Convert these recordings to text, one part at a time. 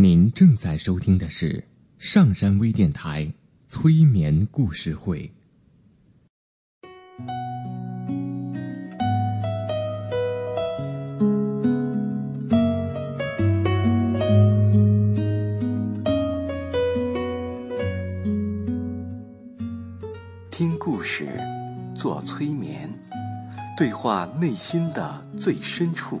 您正在收听的是上山微电台催眠故事会。听故事，做催眠，对话内心的最深处，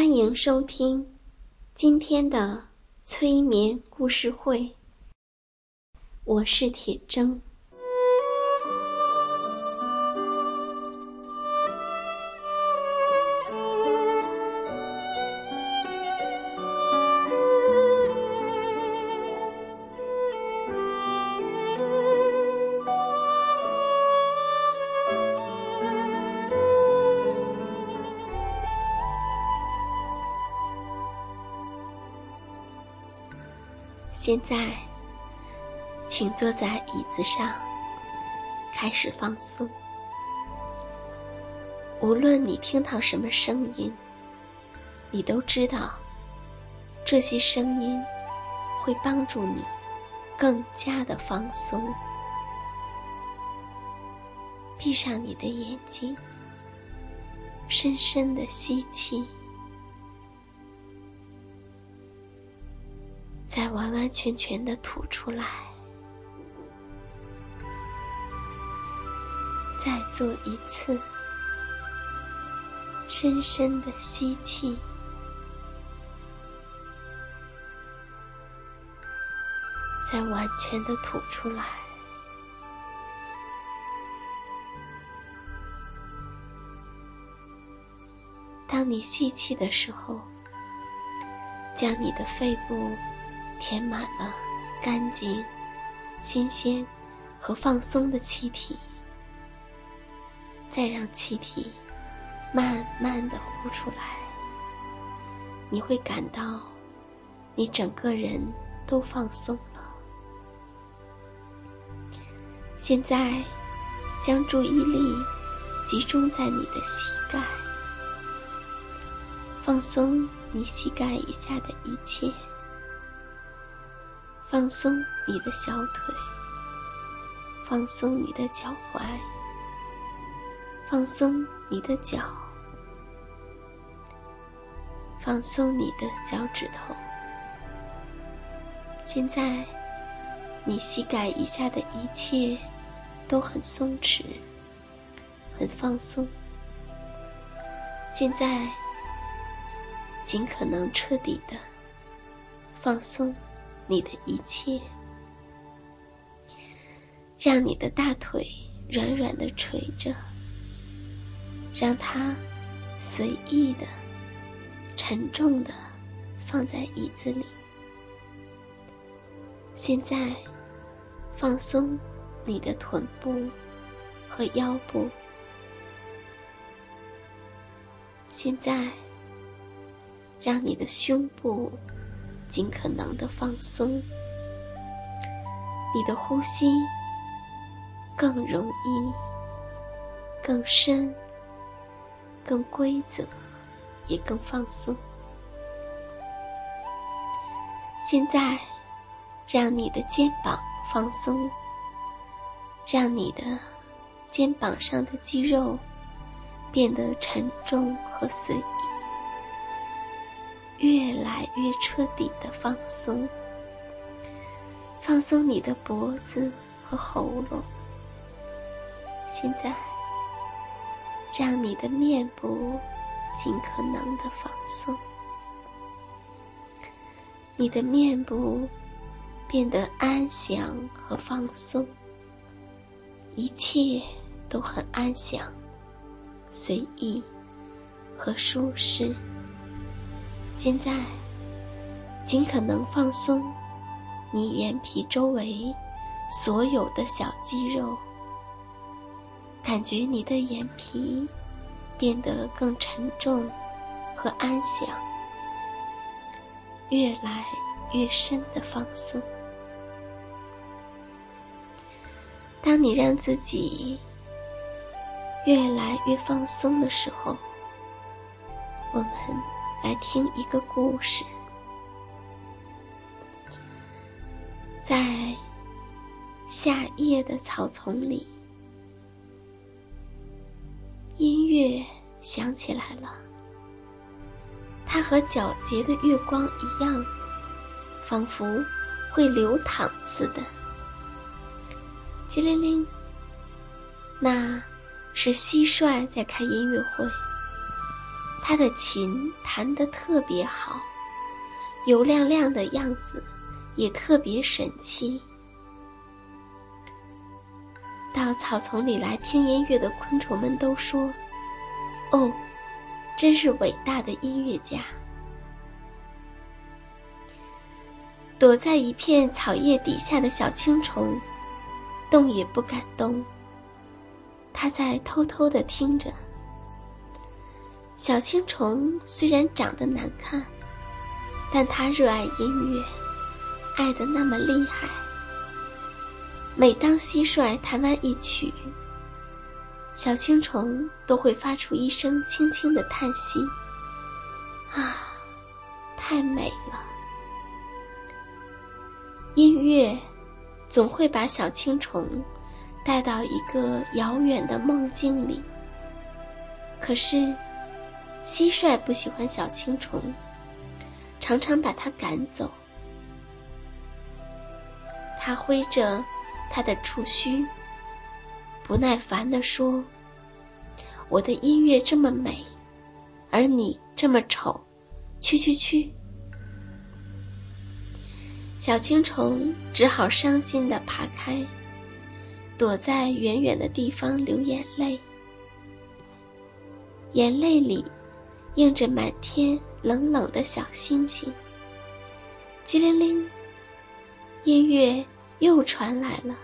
欢迎收听今天的催眠故事会，我是铁铮。现在，请坐在椅子上，开始放松。无论你听到什么声音，你都知道，这些声音会帮助你更加的放松。闭上你的眼睛，深深的吸气。再完完全全的吐出来，再做一次，深深的吸气，再完全的吐出来。当你吸气的时候，将你的肺部。填满了干净、新鲜和放松的气体，再让气体慢慢的呼出来，你会感到你整个人都放松了。现在，将注意力集中在你的膝盖，放松你膝盖以下的一切。放松你的小腿，放松你的脚踝，放松你的脚，放松你的脚趾头。现在，你膝盖以下的一切都很松弛，很放松。现在，尽可能彻底的放松。你的一切，让你的大腿软软的垂着，让它随意的、沉重的放在椅子里。现在，放松你的臀部和腰部。现在，让你的胸部。尽可能的放松，你的呼吸更容易、更深、更规则，也更放松。现在，让你的肩膀放松，让你的肩膀上的肌肉变得沉重和随意。越来越彻底的放松，放松你的脖子和喉咙。现在，让你的面部尽可能的放松。你的面部变得安详和放松，一切都很安详、随意和舒适。现在，尽可能放松你眼皮周围所有的小肌肉，感觉你的眼皮变得更沉重和安详，越来越深的放松。当你让自己越来越放松的时候，我们。来听一个故事，在夏夜的草丛里，音乐响起来了。它和皎洁的月光一样，仿佛会流淌似的。叽灵灵，那是蟋蟀在开音乐会。他的琴弹得特别好，油亮亮的样子也特别神气。到草丛里来听音乐的昆虫们都说：“哦，真是伟大的音乐家！”躲在一片草叶底下的小青虫，动也不敢动。它在偷偷的听着。小青虫虽然长得难看，但它热爱音乐，爱的那么厉害。每当蟋蟀弹完一曲，小青虫都会发出一声轻轻的叹息：“啊，太美了！”音乐总会把小青虫带到一个遥远的梦境里。可是。蟋蟀不喜欢小青虫，常常把它赶走。他挥着他的触须，不耐烦地说：“我的音乐这么美，而你这么丑，去去去！”小青虫只好伤心地爬开，躲在远远的地方流眼泪，眼泪里。映着满天冷冷的小星星，机灵灵，音乐又传来了。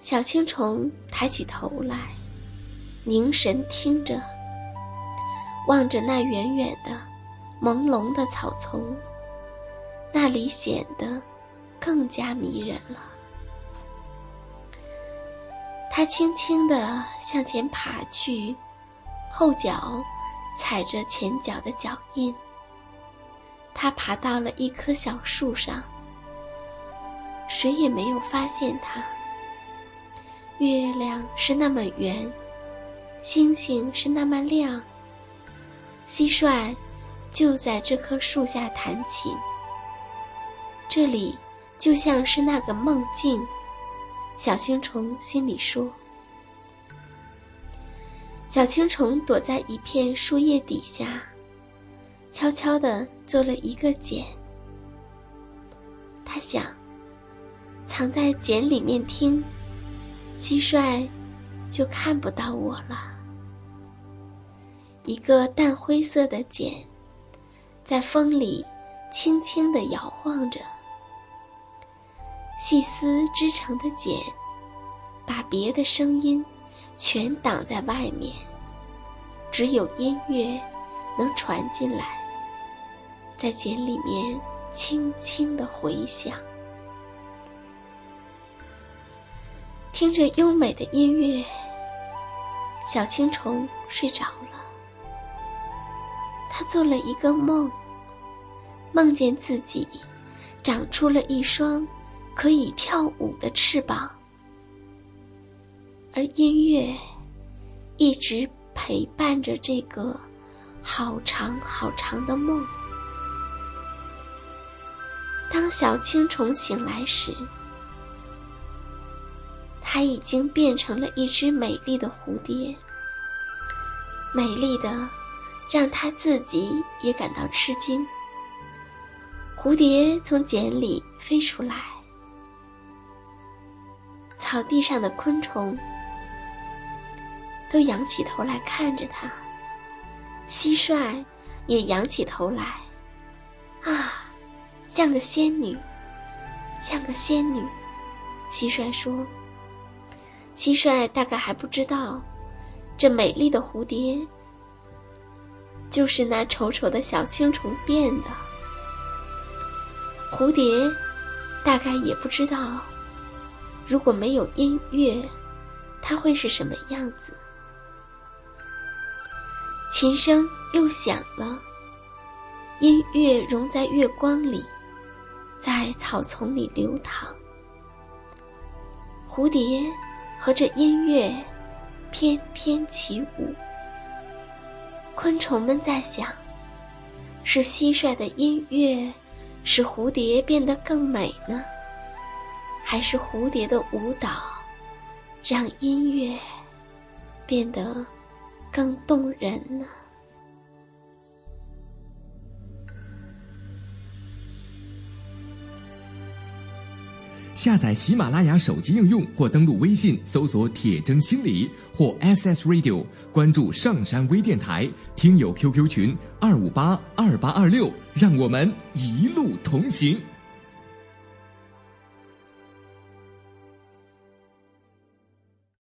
小青虫抬起头来，凝神听着，望着那远远的、朦胧的草丛，那里显得更加迷人了。它轻轻地向前爬去，后脚。踩着前脚的脚印，他爬到了一棵小树上。谁也没有发现他。月亮是那么圆，星星是那么亮。蟋蟀就在这棵树下弹琴。这里就像是那个梦境，小青虫心里说。小青虫躲在一片树叶底下，悄悄地做了一个茧。他想，藏在茧里面听，蟋蟀就看不到我了。一个淡灰色的茧，在风里轻轻地摇晃着，细丝织成的茧，把别的声音。全挡在外面，只有音乐能传进来，在茧里面轻轻的回响。听着优美的音乐，小青虫睡着了。它做了一个梦，梦见自己长出了一双可以跳舞的翅膀。而音乐一直陪伴着这个好长好长的梦。当小青虫醒来时，它已经变成了一只美丽的蝴蝶，美丽的让它自己也感到吃惊。蝴蝶从茧里飞出来，草地上的昆虫都仰起头来看着它，蟋蟀也仰起头来，啊，像个仙女，像个仙女。蟋蟀说：“蟋蟀大概还不知道，这美丽的蝴蝶就是那丑丑的小青虫变的。蝴蝶大概也不知道，如果没有音乐，它会是什么样子。”琴声又响了，音乐融在月光里，在草丛里流淌。蝴蝶和着音乐翩翩起舞，昆虫们在想：是蟋蟀的音乐使蝴蝶变得更美呢，还是蝴蝶的舞蹈让音乐变得更动人呢？下载喜马拉雅手机应用，或登录微信搜索“铁铮心理”或 SS Radio，关注上山微电台，听友 QQ 群二五八二八二六，让我们一路同行。